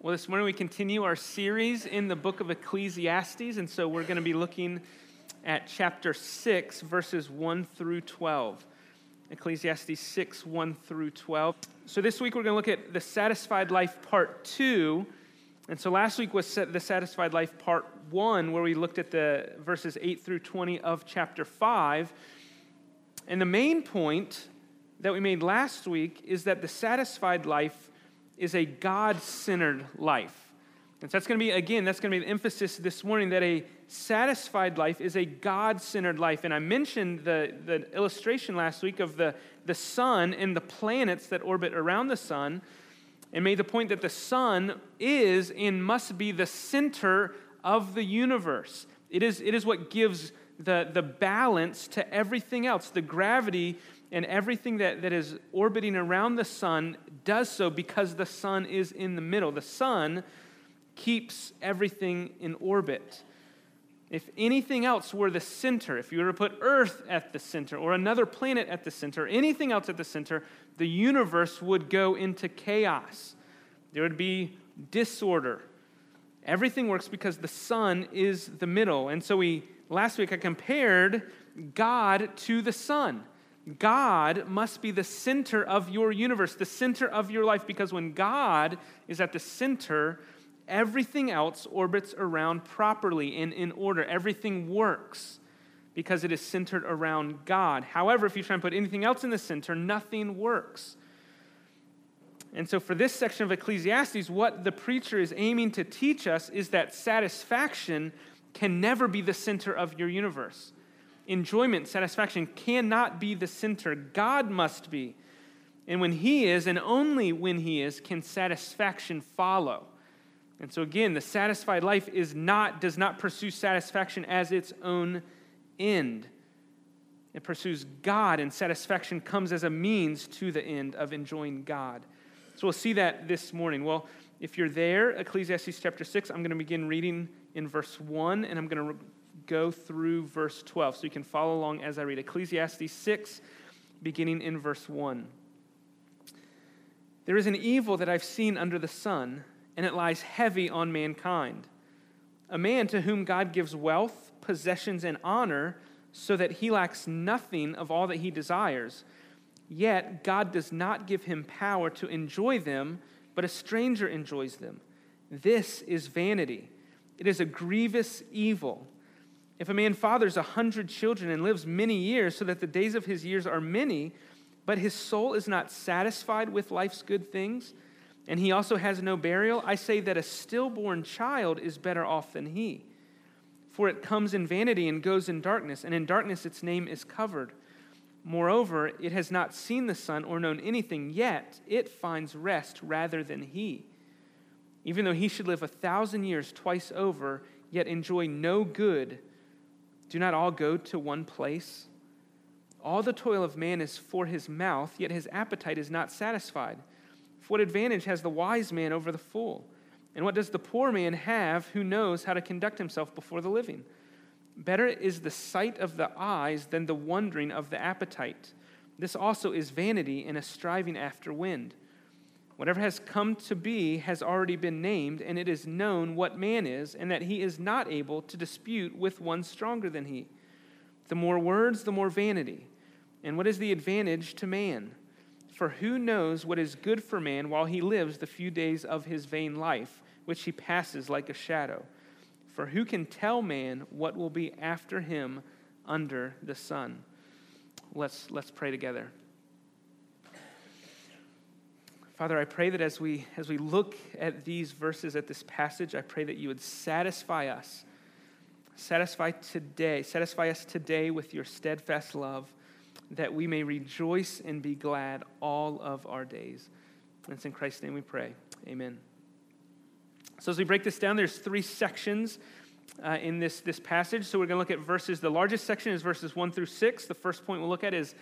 Well, this morning we continue our series in the book of Ecclesiastes, and so we're going to be looking at chapter 6, verses 1 through 12. Ecclesiastes 6, 1 through 12. So this week we're going to look at the satisfied life part 2. And so last week was the satisfied life part 1, where we looked at the verses 8 through 20 of chapter 5. And the main point that we made last week is that the satisfied life is a God centered life. And so that's going to be, again, that's going to be the emphasis this morning that a satisfied life is a God centered life. And I mentioned the, the illustration last week of the, the sun and the planets that orbit around the sun, and made the point that the sun is and must be the center of the universe. It is, it is what gives the, the balance to everything else. The gravity and everything that, that is orbiting around the sun does so because the sun is in the middle. The sun keeps everything in orbit. If anything else were the center, if you were to put Earth at the center or another planet at the center, anything else at the center, the universe would go into chaos. There would be disorder. Everything works because the sun is the middle. And so we last week I compared God to the sun. God must be the center of your universe, the center of your life, because when God is at the center, everything else orbits around properly and in order. Everything works because it is centered around God. However, if you try and put anything else in the center, nothing works. And so, for this section of Ecclesiastes, what the preacher is aiming to teach us is that satisfaction can never be the center of your universe enjoyment, satisfaction cannot be the center. God must be. And when He is, and only when He is, can satisfaction follow. And so again, the satisfied life is not, does not pursue satisfaction as its own end. It pursues God, and satisfaction comes as a means to the end of enjoying God. So we'll see that this morning. Well, if you're there, Ecclesiastes chapter 6, I'm going to begin reading in verse 1, and I'm going to go through verse 12 so you can follow along as I read Ecclesiastes 6, beginning in verse 1. There is an evil that I've seen under the sun, and it lies heavy on mankind. A man to whom God gives wealth, possessions, and honor, so that he lacks nothing of all that he desires. Yet God does not give him power to enjoy them, but a stranger enjoys them. This is vanity. It is a grievous evil. If a man fathers a hundred children and lives many years, so that the days of his years are many, but his soul is not satisfied with life's good things, and he also has no burial, I say that a stillborn child is better off than he. For it comes in vanity and goes in darkness, and in darkness its name is covered. Moreover, it has not seen the sun or known anything, yet it finds rest rather than he. Even though he should live a thousand years twice over, yet enjoy no good do not all go to one place? All the toil of man is for his mouth, yet his appetite is not satisfied. For what advantage has the wise man over the fool? And what does the poor man have who knows how to conduct himself before the living? Better is the sight of the eyes than the wondering of the appetite. This also is vanity and a striving after wind. Whatever has come to be has already been named, and it is known what man is, and that he is not able to dispute with one stronger than he. The more words, the more vanity. And what is the advantage to man? For who knows what is good for man while he lives the few days of his vain life, which he passes like a shadow? For who can tell man what will be after him under the sun? Let's, let's pray together. Father, I pray that as we, as we look at these verses, at this passage, I pray that you would satisfy us. Satisfy today, satisfy us today with your steadfast love, that we may rejoice and be glad all of our days. And it's in Christ's name we pray. Amen. So as we break this down, there's three sections uh, in this, this passage. So we're going to look at verses. The largest section is verses 1 through 6. The first point we'll look at is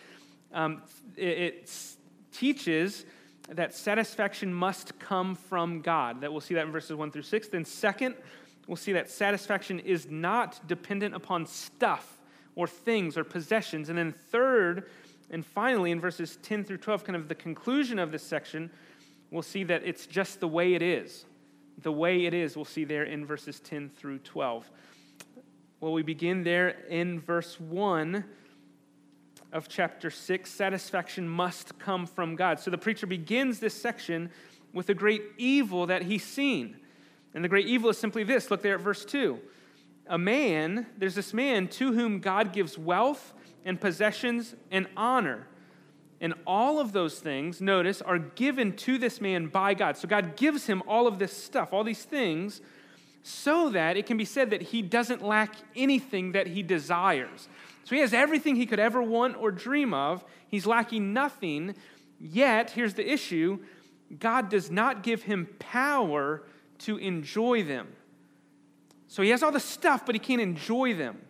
um, it, it teaches that satisfaction must come from God. That we'll see that in verses 1 through 6. Then, second, we'll see that satisfaction is not dependent upon stuff or things or possessions. And then, third, and finally, in verses 10 through 12, kind of the conclusion of this section, we'll see that it's just the way it is. the way it is, we'll see there in verses 10 through 12. Well, we begin there in verse 1 of chapter 6 satisfaction must come from God. So the preacher begins this section with a great evil that he's seen. And the great evil is simply this look there at verse 2. A man, there's this man to whom God gives wealth and possessions and honor. And all of those things, notice, are given to this man by God. So God gives him all of this stuff, all these things, so that it can be said that he doesn't lack anything that he desires. So he has everything he could ever want or dream of. He's lacking nothing. Yet, here's the issue God does not give him power to enjoy them. So he has all the stuff, but he can't enjoy them.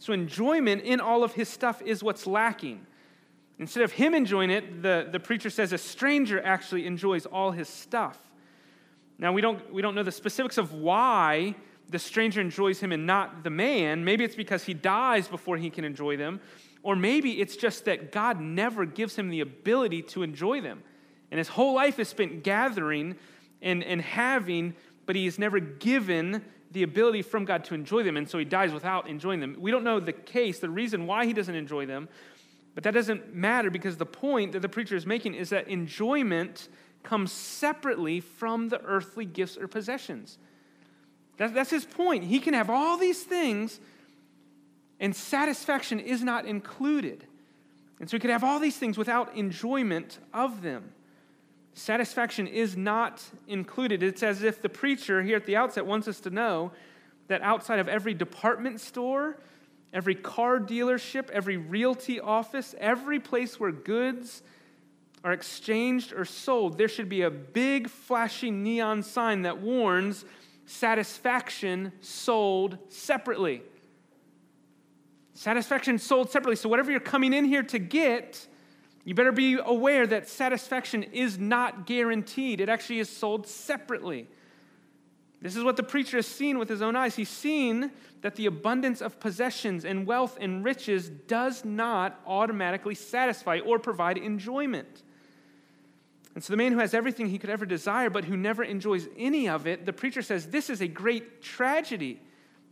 So enjoyment in all of his stuff is what's lacking. Instead of him enjoying it, the, the preacher says a stranger actually enjoys all his stuff. Now, we don't, we don't know the specifics of why the stranger enjoys him and not the man. Maybe it's because he dies before he can enjoy them. Or maybe it's just that God never gives him the ability to enjoy them. And his whole life is spent gathering and, and having, but he is never given the ability from God to enjoy them. And so he dies without enjoying them. We don't know the case, the reason why he doesn't enjoy them. But that doesn't matter because the point that the preacher is making is that enjoyment comes separately from the earthly gifts or possessions. That's, that's his point. He can have all these things, and satisfaction is not included. And so he could have all these things without enjoyment of them. Satisfaction is not included. It's as if the preacher here at the outset wants us to know that outside of every department store, every car dealership, every realty office, every place where goods are exchanged or sold, there should be a big flashy neon sign that warns satisfaction sold separately. Satisfaction sold separately. So, whatever you're coming in here to get, you better be aware that satisfaction is not guaranteed. It actually is sold separately. This is what the preacher has seen with his own eyes. He's seen that the abundance of possessions and wealth and riches does not automatically satisfy or provide enjoyment. And so, the man who has everything he could ever desire, but who never enjoys any of it, the preacher says this is a great tragedy.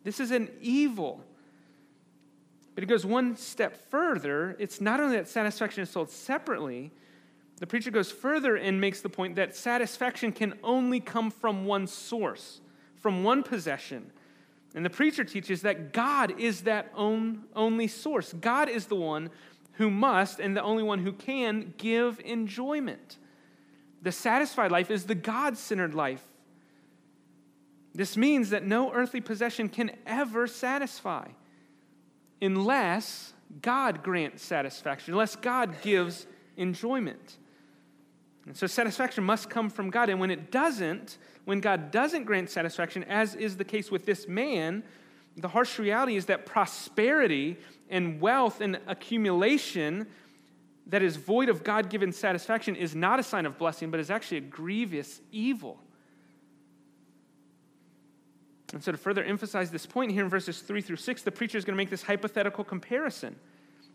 This is an evil. But he goes one step further. It's not only that satisfaction is sold separately, the preacher goes further and makes the point that satisfaction can only come from one source, from one possession. And the preacher teaches that God is that own, only source. God is the one who must and the only one who can give enjoyment. The satisfied life is the God centered life. This means that no earthly possession can ever satisfy unless God grants satisfaction, unless God gives enjoyment. And so satisfaction must come from God. And when it doesn't, when God doesn't grant satisfaction, as is the case with this man, the harsh reality is that prosperity and wealth and accumulation that is void of God given satisfaction is not a sign of blessing, but is actually a grievous evil. And so, to further emphasize this point here in verses 3 through 6, the preacher is going to make this hypothetical comparison.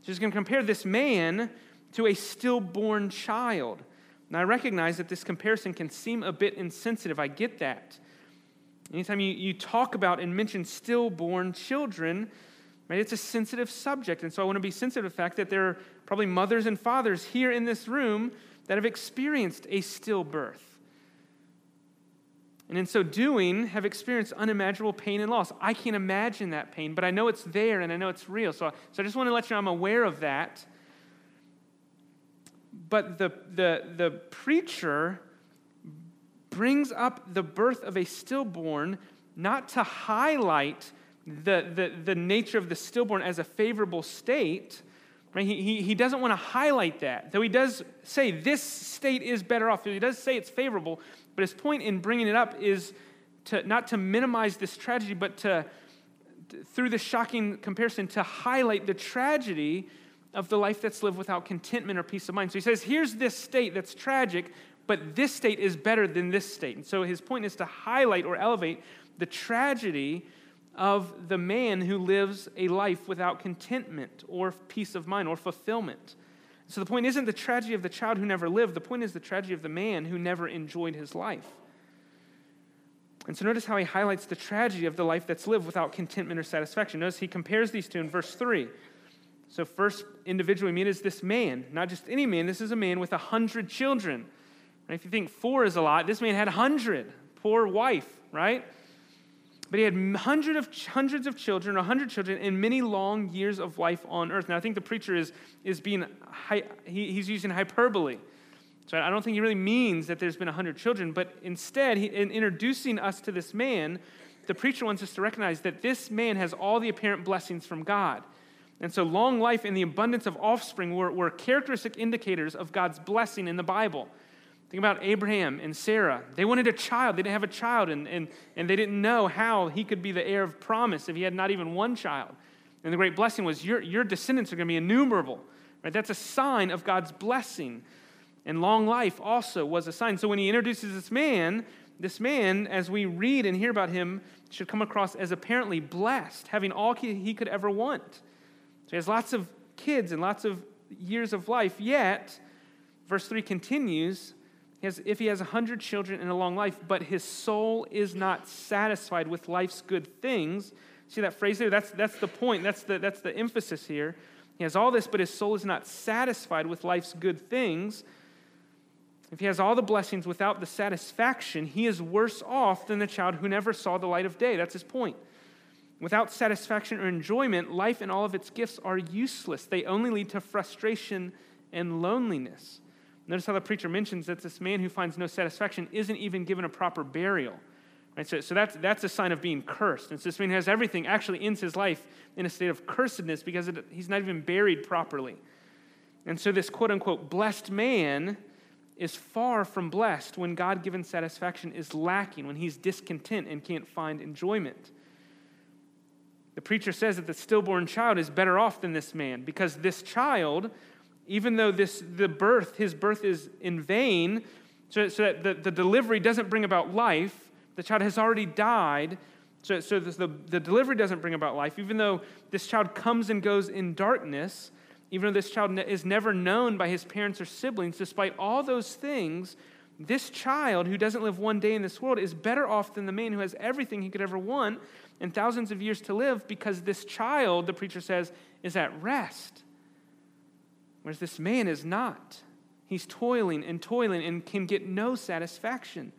He's going to compare this man to a stillborn child. Now, I recognize that this comparison can seem a bit insensitive. I get that. Anytime you, you talk about and mention stillborn children, right, it's a sensitive subject. And so I want to be sensitive to the fact that there are probably mothers and fathers here in this room that have experienced a stillbirth. And in so doing, have experienced unimaginable pain and loss. I can't imagine that pain, but I know it's there and I know it's real. So, so I just want to let you know I'm aware of that. But the, the, the preacher brings up the birth of a stillborn not to highlight the, the, the nature of the stillborn as a favorable state, Right? He, he, he doesn't want to highlight that, though he does say this state is better off. He does say it's favorable, but his point in bringing it up is to, not to minimize this tragedy, but to, through the shocking comparison, to highlight the tragedy of the life that's lived without contentment or peace of mind. So he says, here's this state that's tragic, but this state is better than this state. And so his point is to highlight or elevate the tragedy of the man who lives a life without contentment or peace of mind or fulfillment. So the point isn't the tragedy of the child who never lived, the point is the tragedy of the man who never enjoyed his life. And so notice how he highlights the tragedy of the life that's lived without contentment or satisfaction. Notice he compares these two in verse 3. So, first individual we meet is this man, not just any man, this is a man with a hundred children. And if you think four is a lot, this man had a hundred. Poor wife, right? But he had hundred of, hundreds of children, a hundred children, and many long years of life on earth. Now, I think the preacher is, is being, he, he's using hyperbole. So I don't think he really means that there's been a hundred children, but instead, he, in introducing us to this man, the preacher wants us to recognize that this man has all the apparent blessings from God. And so, long life and the abundance of offspring were, were characteristic indicators of God's blessing in the Bible. Think about Abraham and Sarah. They wanted a child. They didn't have a child, and, and, and they didn't know how he could be the heir of promise if he had not even one child. And the great blessing was your, your descendants are going to be innumerable. Right? That's a sign of God's blessing. And long life also was a sign. So when he introduces this man, this man, as we read and hear about him, should come across as apparently blessed, having all he could ever want. So he has lots of kids and lots of years of life, yet, verse 3 continues has, if he has a hundred children and a long life, but his soul is not satisfied with life's good things. See that phrase there? That's, that's the point. That's the, that's the emphasis here. He has all this, but his soul is not satisfied with life's good things. If he has all the blessings without the satisfaction, he is worse off than the child who never saw the light of day. That's his point. Without satisfaction or enjoyment, life and all of its gifts are useless. They only lead to frustration and loneliness. Notice how the preacher mentions that this man who finds no satisfaction isn't even given a proper burial. Right? So, so that's, that's a sign of being cursed. And so this man has everything, actually ends his life in a state of cursedness because it, he's not even buried properly. And so this quote unquote blessed man is far from blessed when God given satisfaction is lacking, when he's discontent and can't find enjoyment. The preacher says that the stillborn child is better off than this man because this child even though this, the birth, his birth is in vain, so, so that the, the delivery doesn't bring about life, the child has already died. So, so the, the delivery doesn't bring about life. Even though this child comes and goes in darkness, even though this child is never known by his parents or siblings, despite all those things, this child who doesn't live one day in this world is better off than the man who has everything he could ever want and thousands of years to live because this child, the preacher says, is at rest. Whereas this man is not. He's toiling and toiling and can get no satisfaction.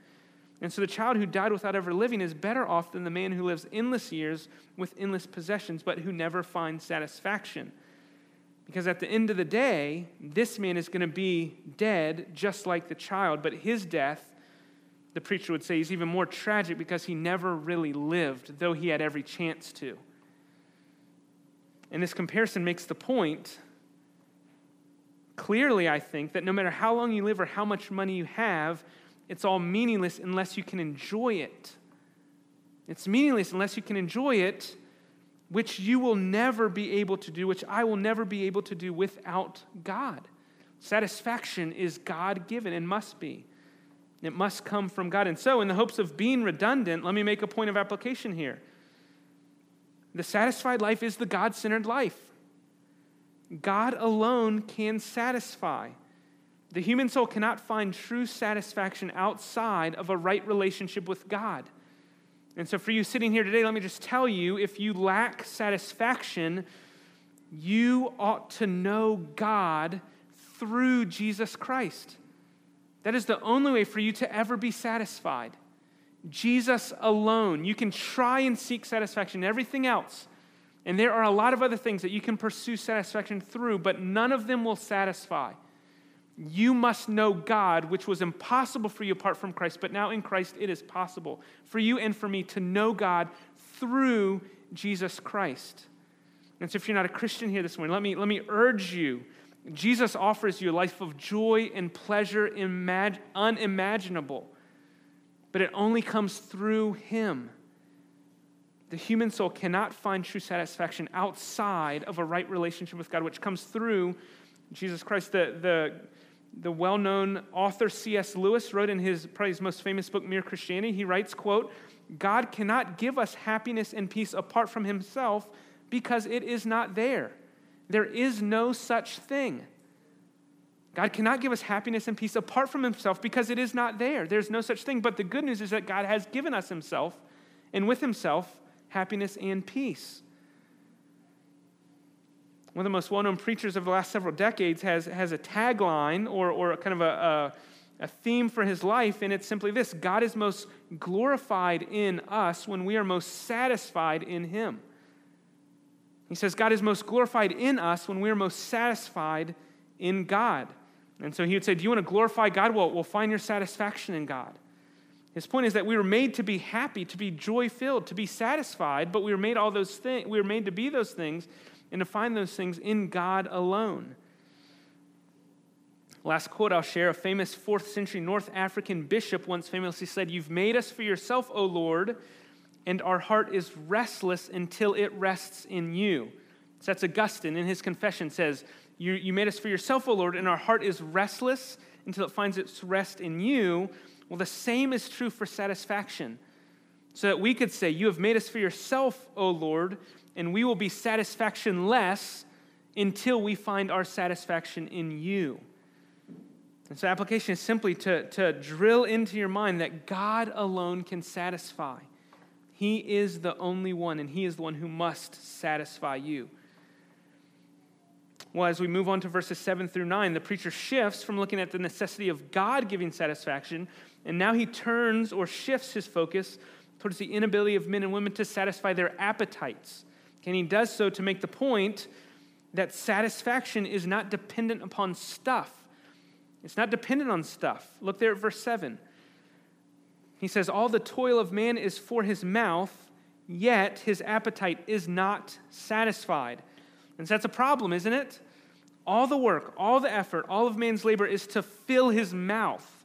And so the child who died without ever living is better off than the man who lives endless years with endless possessions, but who never finds satisfaction. Because at the end of the day, this man is going to be dead just like the child, but his death, the preacher would say, is even more tragic because he never really lived, though he had every chance to. And this comparison makes the point clearly, I think, that no matter how long you live or how much money you have, it's all meaningless unless you can enjoy it. It's meaningless unless you can enjoy it, which you will never be able to do, which I will never be able to do without God. Satisfaction is God given and must be. It must come from God. And so, in the hopes of being redundant, let me make a point of application here. The satisfied life is the God centered life. God alone can satisfy. The human soul cannot find true satisfaction outside of a right relationship with God. And so, for you sitting here today, let me just tell you if you lack satisfaction, you ought to know God through Jesus Christ. That is the only way for you to ever be satisfied. Jesus alone. You can try and seek satisfaction in everything else and there are a lot of other things that you can pursue satisfaction through, but none of them will satisfy. You must know God, which was impossible for you apart from Christ, but now in Christ it is possible for you and for me to know God through Jesus Christ. And so, if you're not a Christian here this morning, let me, let me urge you. Jesus offers you a life of joy and pleasure imag- unimaginable, but it only comes through Him the human soul cannot find true satisfaction outside of a right relationship with God, which comes through Jesus Christ. The, the, the well-known author C.S. Lewis wrote in his probably his most famous book, Mere Christianity, he writes, quote, God cannot give us happiness and peace apart from himself because it is not there. There is no such thing. God cannot give us happiness and peace apart from Himself because it is not there. There's no such thing. But the good news is that God has given us Himself, and with Himself, happiness and peace. One of the most well known preachers of the last several decades has, has a tagline or, or kind of a, a, a theme for his life, and it's simply this God is most glorified in us when we are most satisfied in Him. He says, God is most glorified in us when we are most satisfied in God. And so he would say, Do you want to glorify God? Well, we'll find your satisfaction in God. His point is that we were made to be happy, to be joy filled, to be satisfied, but we were made all those things, we were made to be those things and to find those things in God alone. Last quote I'll share a famous fourth century North African bishop once famously said, You've made us for yourself, O Lord, and our heart is restless until it rests in you. So that's Augustine in his confession says, you, you made us for yourself, O Lord, and our heart is restless until it finds its rest in you. Well, the same is true for satisfaction. So that we could say, You have made us for yourself, O Lord, and we will be satisfactionless until we find our satisfaction in you. And so, application is simply to, to drill into your mind that God alone can satisfy. He is the only one, and He is the one who must satisfy you. Well, as we move on to verses 7 through 9, the preacher shifts from looking at the necessity of God giving satisfaction, and now he turns or shifts his focus towards the inability of men and women to satisfy their appetites. And he does so to make the point that satisfaction is not dependent upon stuff. It's not dependent on stuff. Look there at verse 7. He says, All the toil of man is for his mouth, yet his appetite is not satisfied. And so that's a problem, isn't it? All the work, all the effort, all of man's labor is to fill his mouth,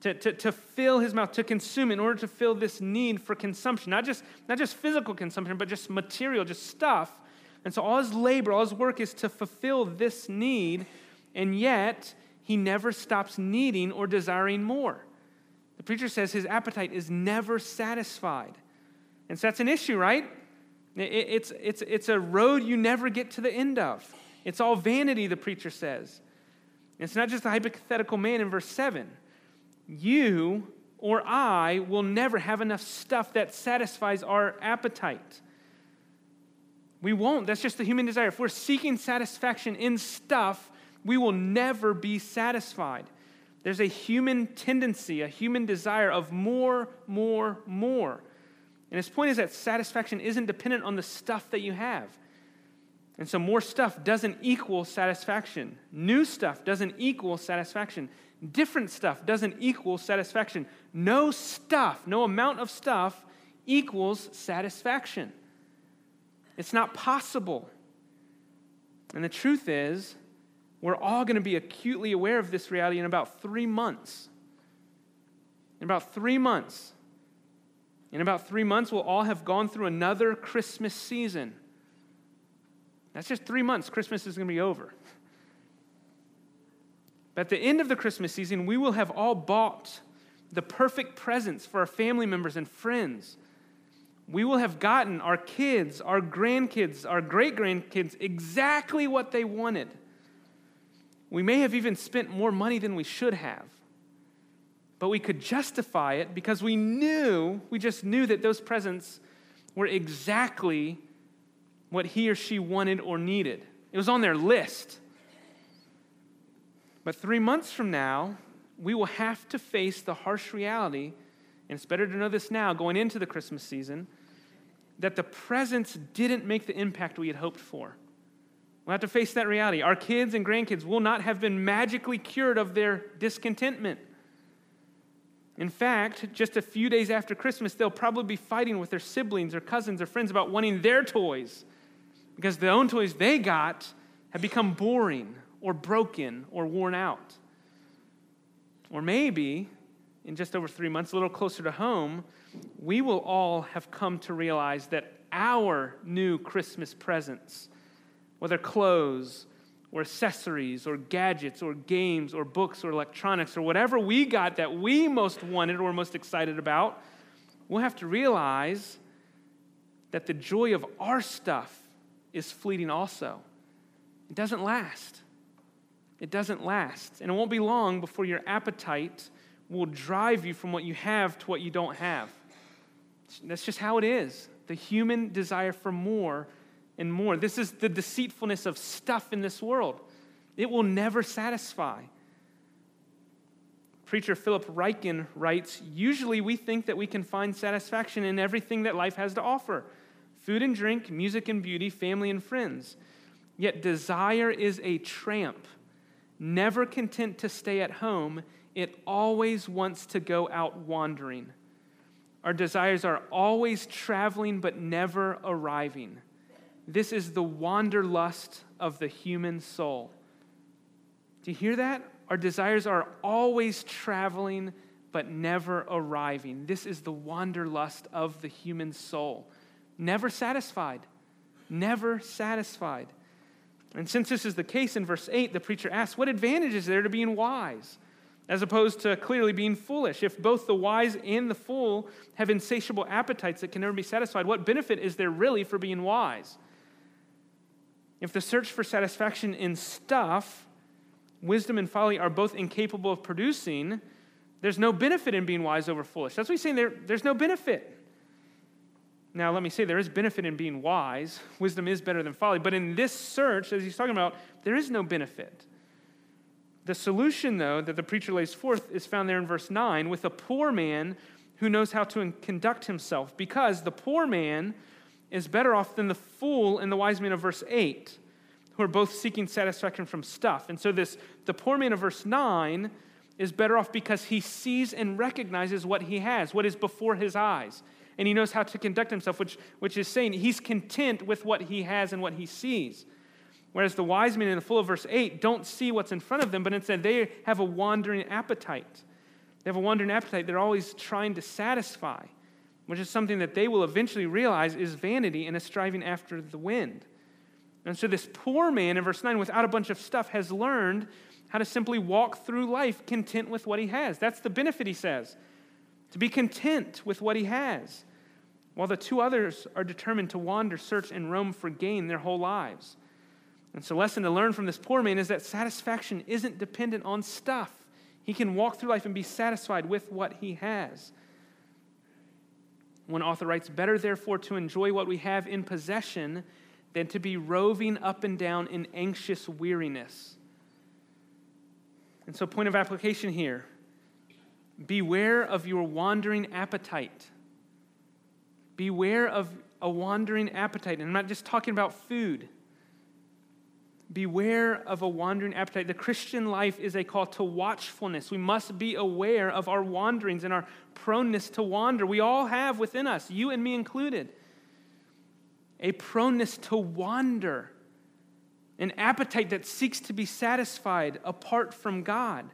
to, to, to fill his mouth, to consume in order to fill this need for consumption. Not just, not just physical consumption, but just material, just stuff. And so all his labor, all his work is to fulfill this need, and yet he never stops needing or desiring more. The preacher says his appetite is never satisfied. And so that's an issue, right? It's, it's, it's a road you never get to the end of. It's all vanity, the preacher says. It's not just a hypothetical man in verse 7. You or I will never have enough stuff that satisfies our appetite. We won't. That's just the human desire. If we're seeking satisfaction in stuff, we will never be satisfied. There's a human tendency, a human desire of more, more, more. And his point is that satisfaction isn't dependent on the stuff that you have. And so, more stuff doesn't equal satisfaction. New stuff doesn't equal satisfaction. Different stuff doesn't equal satisfaction. No stuff, no amount of stuff equals satisfaction. It's not possible. And the truth is, we're all going to be acutely aware of this reality in about three months. In about three months. In about three months, we'll all have gone through another Christmas season. That's just three months. Christmas is going to be over. But at the end of the Christmas season, we will have all bought the perfect presents for our family members and friends. We will have gotten our kids, our grandkids, our great grandkids exactly what they wanted. We may have even spent more money than we should have. But we could justify it because we knew, we just knew that those presents were exactly what he or she wanted or needed. It was on their list. But three months from now, we will have to face the harsh reality, and it's better to know this now going into the Christmas season, that the presents didn't make the impact we had hoped for. We'll have to face that reality. Our kids and grandkids will not have been magically cured of their discontentment. In fact, just a few days after Christmas, they'll probably be fighting with their siblings or cousins or friends about wanting their toys because the own toys they got have become boring or broken or worn out. Or maybe, in just over three months, a little closer to home, we will all have come to realize that our new Christmas presents, whether clothes or accessories or gadgets or games or books or electronics or whatever we got that we most wanted or most excited about, we'll have to realize that the joy of our stuff is fleeting also. It doesn't last. It doesn't last. And it won't be long before your appetite will drive you from what you have to what you don't have. That's just how it is. The human desire for more and more. This is the deceitfulness of stuff in this world. It will never satisfy. Preacher Philip Ryken writes Usually we think that we can find satisfaction in everything that life has to offer food and drink, music and beauty, family and friends. Yet desire is a tramp. Never content to stay at home, it always wants to go out wandering. Our desires are always traveling but never arriving. This is the wanderlust of the human soul. Do you hear that? Our desires are always traveling but never arriving. This is the wanderlust of the human soul. Never satisfied. Never satisfied. And since this is the case in verse 8, the preacher asks, What advantage is there to being wise? as opposed to clearly being foolish. If both the wise and the fool have insatiable appetites that can never be satisfied, what benefit is there really for being wise? If the search for satisfaction in stuff, wisdom and folly are both incapable of producing, there's no benefit in being wise over foolish. That's what he's saying there, there's no benefit. Now, let me say there is benefit in being wise. Wisdom is better than folly. But in this search, as he's talking about, there is no benefit. The solution, though, that the preacher lays forth is found there in verse 9 with a poor man who knows how to conduct himself, because the poor man is better off than the fool and the wise man of verse 8, who are both seeking satisfaction from stuff. And so, this, the poor man of verse 9 is better off because he sees and recognizes what he has, what is before his eyes. And he knows how to conduct himself, which, which is saying he's content with what he has and what he sees. Whereas the wise men in the full of verse 8 don't see what's in front of them, but instead they have a wandering appetite. They have a wandering appetite they're always trying to satisfy, which is something that they will eventually realize is vanity and a striving after the wind. And so this poor man in verse 9, without a bunch of stuff, has learned how to simply walk through life content with what he has. That's the benefit, he says, to be content with what he has, while the two others are determined to wander, search, and roam for gain their whole lives. And so, lesson to learn from this poor man is that satisfaction isn't dependent on stuff. He can walk through life and be satisfied with what he has. One author writes, Better, therefore, to enjoy what we have in possession than to be roving up and down in anxious weariness. And so, point of application here beware of your wandering appetite. Beware of a wandering appetite. And I'm not just talking about food. Beware of a wandering appetite. The Christian life is a call to watchfulness. We must be aware of our wanderings and our proneness to wander. We all have within us, you and me included, a proneness to wander, an appetite that seeks to be satisfied apart from God.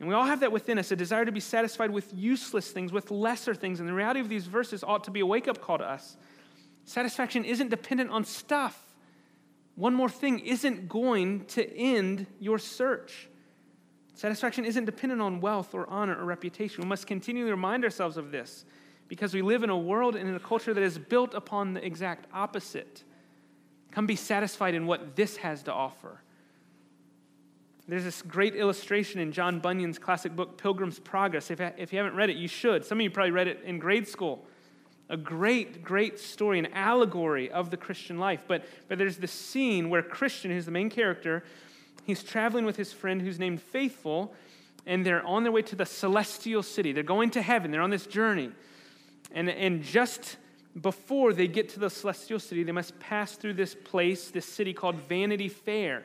And we all have that within us a desire to be satisfied with useless things, with lesser things. And the reality of these verses ought to be a wake up call to us. Satisfaction isn't dependent on stuff one more thing isn't going to end your search. Satisfaction isn't dependent on wealth or honor or reputation. We must continually remind ourselves of this because we live in a world and in a culture that is built upon the exact opposite. Come be satisfied in what this has to offer. There's this great illustration in John Bunyan's classic book, Pilgrim's Progress. If, if you haven't read it, you should. Some of you probably read it in grade school a great, great story, an allegory of the Christian life. But, but there's this scene where Christian, who's the main character, he's traveling with his friend who's named Faithful, and they're on their way to the celestial city. They're going to heaven, they're on this journey. And, and just before they get to the celestial city, they must pass through this place, this city called Vanity Fair.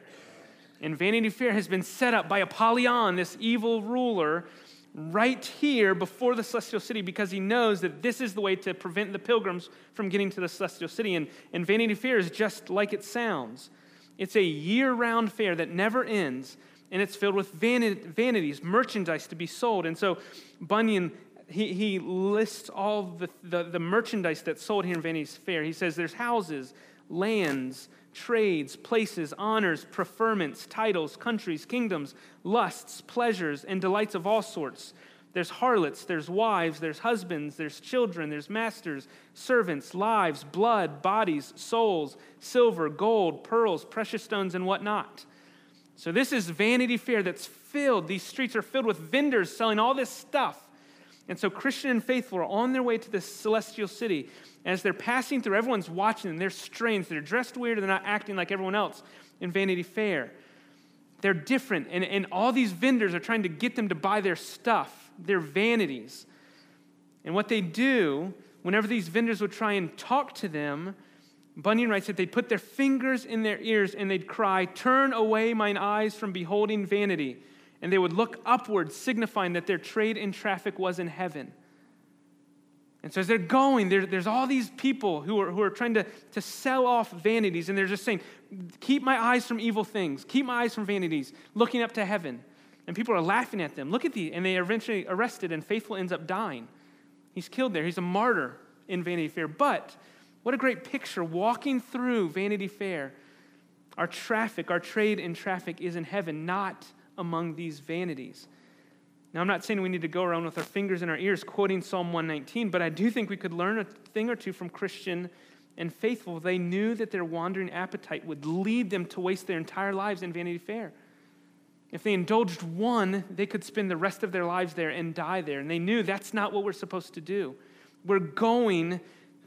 And Vanity Fair has been set up by Apollyon, this evil ruler, right here before the celestial city because he knows that this is the way to prevent the pilgrims from getting to the celestial city. And, and Vanity Fair is just like it sounds it's a year round fair that never ends, and it's filled with vanities, merchandise to be sold. And so Bunyan. He, he lists all the, the, the merchandise that's sold here in Vanity Fair. He says there's houses, lands, trades, places, honors, preferments, titles, countries, kingdoms, lusts, pleasures, and delights of all sorts. There's harlots, there's wives, there's husbands, there's children, there's masters, servants, lives, blood, bodies, souls, silver, gold, pearls, precious stones, and whatnot. So, this is Vanity Fair that's filled. These streets are filled with vendors selling all this stuff. And so, Christian and faithful are on their way to this celestial city. As they're passing through, everyone's watching them. They're strange. They're dressed weird. They're not acting like everyone else in Vanity Fair. They're different. And, and all these vendors are trying to get them to buy their stuff, their vanities. And what they do, whenever these vendors would try and talk to them, Bunyan writes that they'd put their fingers in their ears and they'd cry, Turn away mine eyes from beholding vanity. And they would look upward, signifying that their trade and traffic was in heaven. And so as they're going, there, there's all these people who are, who are trying to, to sell off vanities, and they're just saying, Keep my eyes from evil things, keep my eyes from vanities, looking up to heaven. And people are laughing at them. Look at the, and they eventually arrested, and Faithful ends up dying. He's killed there. He's a martyr in Vanity Fair. But what a great picture walking through Vanity Fair. Our traffic, our trade in traffic is in heaven, not among these vanities. Now, I'm not saying we need to go around with our fingers in our ears quoting Psalm 119, but I do think we could learn a thing or two from Christian and faithful. They knew that their wandering appetite would lead them to waste their entire lives in Vanity Fair. If they indulged one, they could spend the rest of their lives there and die there. And they knew that's not what we're supposed to do. We're going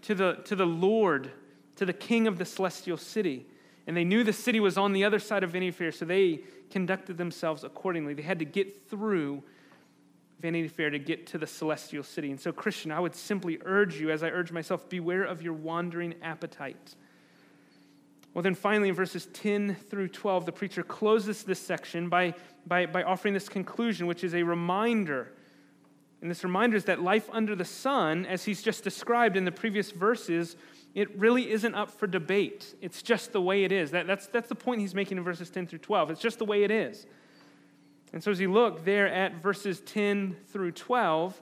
to the, to the Lord, to the King of the celestial city. And they knew the city was on the other side of Vanity Fair, so they conducted themselves accordingly. They had to get through Vanity Fair to get to the celestial city. And so, Christian, I would simply urge you, as I urge myself, beware of your wandering appetite. Well, then finally, in verses 10 through 12, the preacher closes this section by, by, by offering this conclusion, which is a reminder and this reminder is that life under the sun, as he's just described in the previous verses, it really isn't up for debate. It's just the way it is. That, that's, that's the point he's making in verses 10 through 12. It's just the way it is. And so as you look there at verses 10 through 12,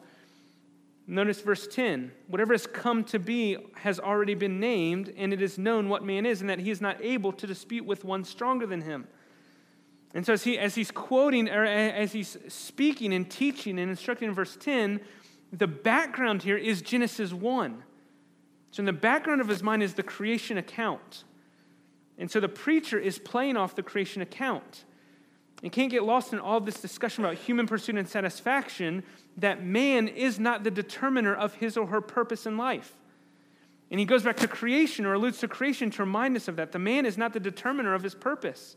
notice verse 10 whatever has come to be has already been named, and it is known what man is, and that he is not able to dispute with one stronger than him. And so, as, he, as he's quoting, or as he's speaking and teaching and instructing in verse 10, the background here is Genesis 1. So, in the background of his mind is the creation account. And so, the preacher is playing off the creation account. And can't get lost in all this discussion about human pursuit and satisfaction that man is not the determiner of his or her purpose in life. And he goes back to creation or alludes to creation to remind us of that. The man is not the determiner of his purpose.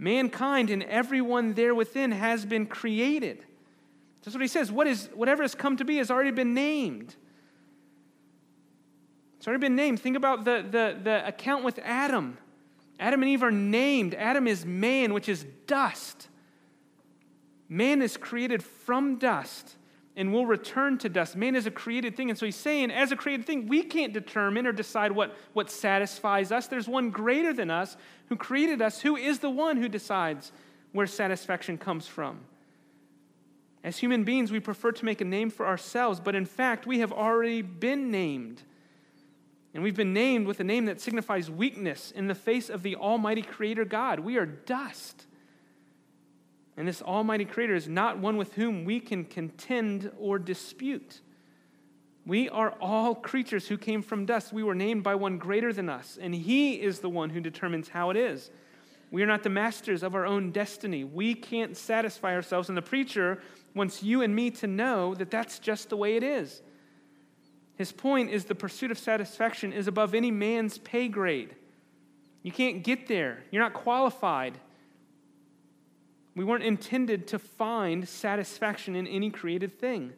Mankind and everyone there within has been created. That's what he says. What is, whatever has come to be has already been named. It's already been named. Think about the, the, the account with Adam. Adam and Eve are named. Adam is man, which is dust. Man is created from dust and will return to dust. Man is a created thing. And so he's saying, as a created thing, we can't determine or decide what, what satisfies us. There's one greater than us who created us, who is the one who decides where satisfaction comes from. As human beings, we prefer to make a name for ourselves, but in fact, we have already been named. And we've been named with a name that signifies weakness in the face of the Almighty Creator God. We are dust. And this Almighty Creator is not one with whom we can contend or dispute. We are all creatures who came from dust. We were named by one greater than us, and He is the one who determines how it is. We are not the masters of our own destiny. We can't satisfy ourselves. And the preacher wants you and me to know that that's just the way it is. His point is the pursuit of satisfaction is above any man's pay grade. You can't get there, you're not qualified. We weren't intended to find satisfaction in any created thing.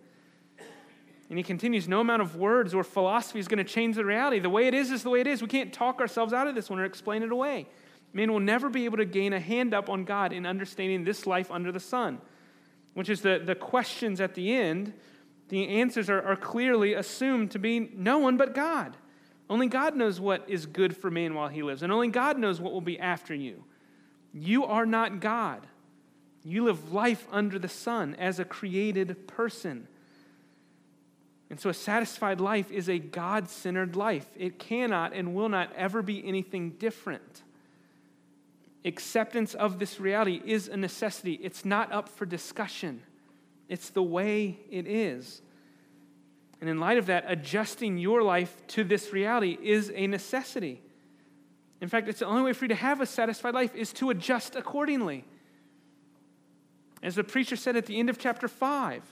And he continues no amount of words or philosophy is going to change the reality. The way it is is the way it is. We can't talk ourselves out of this one or explain it away. Man will never be able to gain a hand up on God in understanding this life under the sun, which is the, the questions at the end. The answers are, are clearly assumed to be no one but God. Only God knows what is good for man while he lives, and only God knows what will be after you. You are not God. You live life under the sun as a created person. And so, a satisfied life is a God centered life. It cannot and will not ever be anything different. Acceptance of this reality is a necessity, it's not up for discussion, it's the way it is. And in light of that, adjusting your life to this reality is a necessity. In fact, it's the only way for you to have a satisfied life is to adjust accordingly. As the preacher said at the end of chapter 5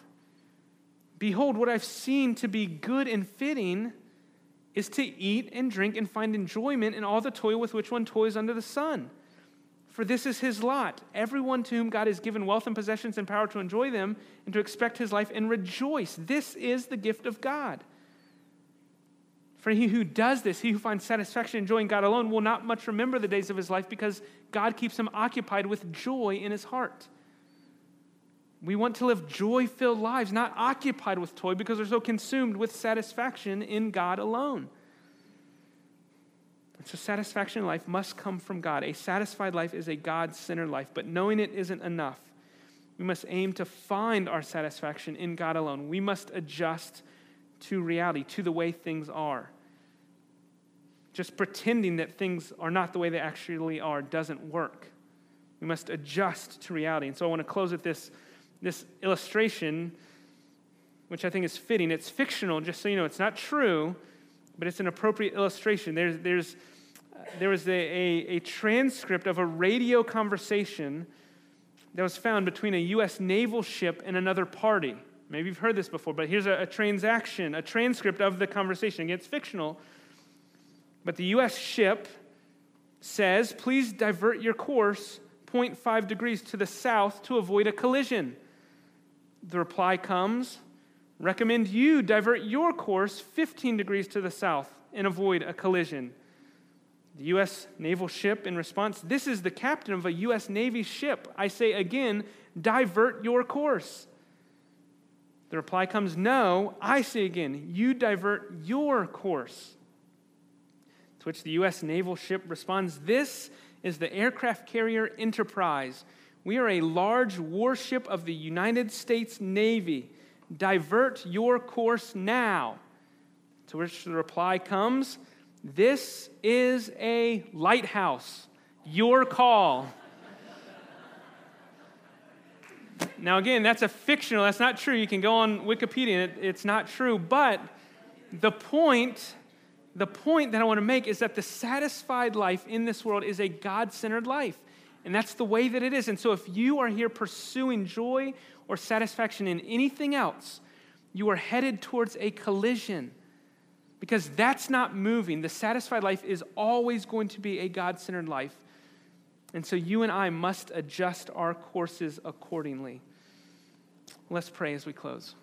Behold, what I've seen to be good and fitting is to eat and drink and find enjoyment in all the toil with which one toils under the sun. For this is his lot. Everyone to whom God has given wealth and possessions and power to enjoy them and to expect his life and rejoice. This is the gift of God. For he who does this, he who finds satisfaction in enjoying God alone, will not much remember the days of his life because God keeps him occupied with joy in his heart. We want to live joy filled lives, not occupied with toy because we're so consumed with satisfaction in God alone. And so, satisfaction in life must come from God. A satisfied life is a God centered life, but knowing it isn't enough. We must aim to find our satisfaction in God alone. We must adjust to reality, to the way things are. Just pretending that things are not the way they actually are doesn't work. We must adjust to reality. And so, I want to close with this this illustration, which I think is fitting. It's fictional, just so you know, it's not true, but it's an appropriate illustration. There's, there's, uh, there was a, a, a transcript of a radio conversation that was found between a U.S. naval ship and another party. Maybe you've heard this before, but here's a, a transaction, a transcript of the conversation. Again, it's fictional, but the U.S. ship says, please divert your course 0.5 degrees to the south to avoid a collision. The reply comes recommend you divert your course 15 degrees to the south and avoid a collision. The U.S. naval ship, in response, this is the captain of a U.S. Navy ship. I say again, divert your course. The reply comes, no. I say again, you divert your course. To which the U.S. naval ship responds, this is the aircraft carrier Enterprise we are a large warship of the United States Navy. Divert your course now. To which the reply comes This is a lighthouse. Your call. now, again, that's a fictional, that's not true. You can go on Wikipedia, it, it's not true. But the point, the point that I want to make is that the satisfied life in this world is a God centered life. And that's the way that it is. And so if you are here pursuing joy or satisfaction in anything else, you are headed towards a collision because that's not moving. The satisfied life is always going to be a God centered life. And so you and I must adjust our courses accordingly. Let's pray as we close.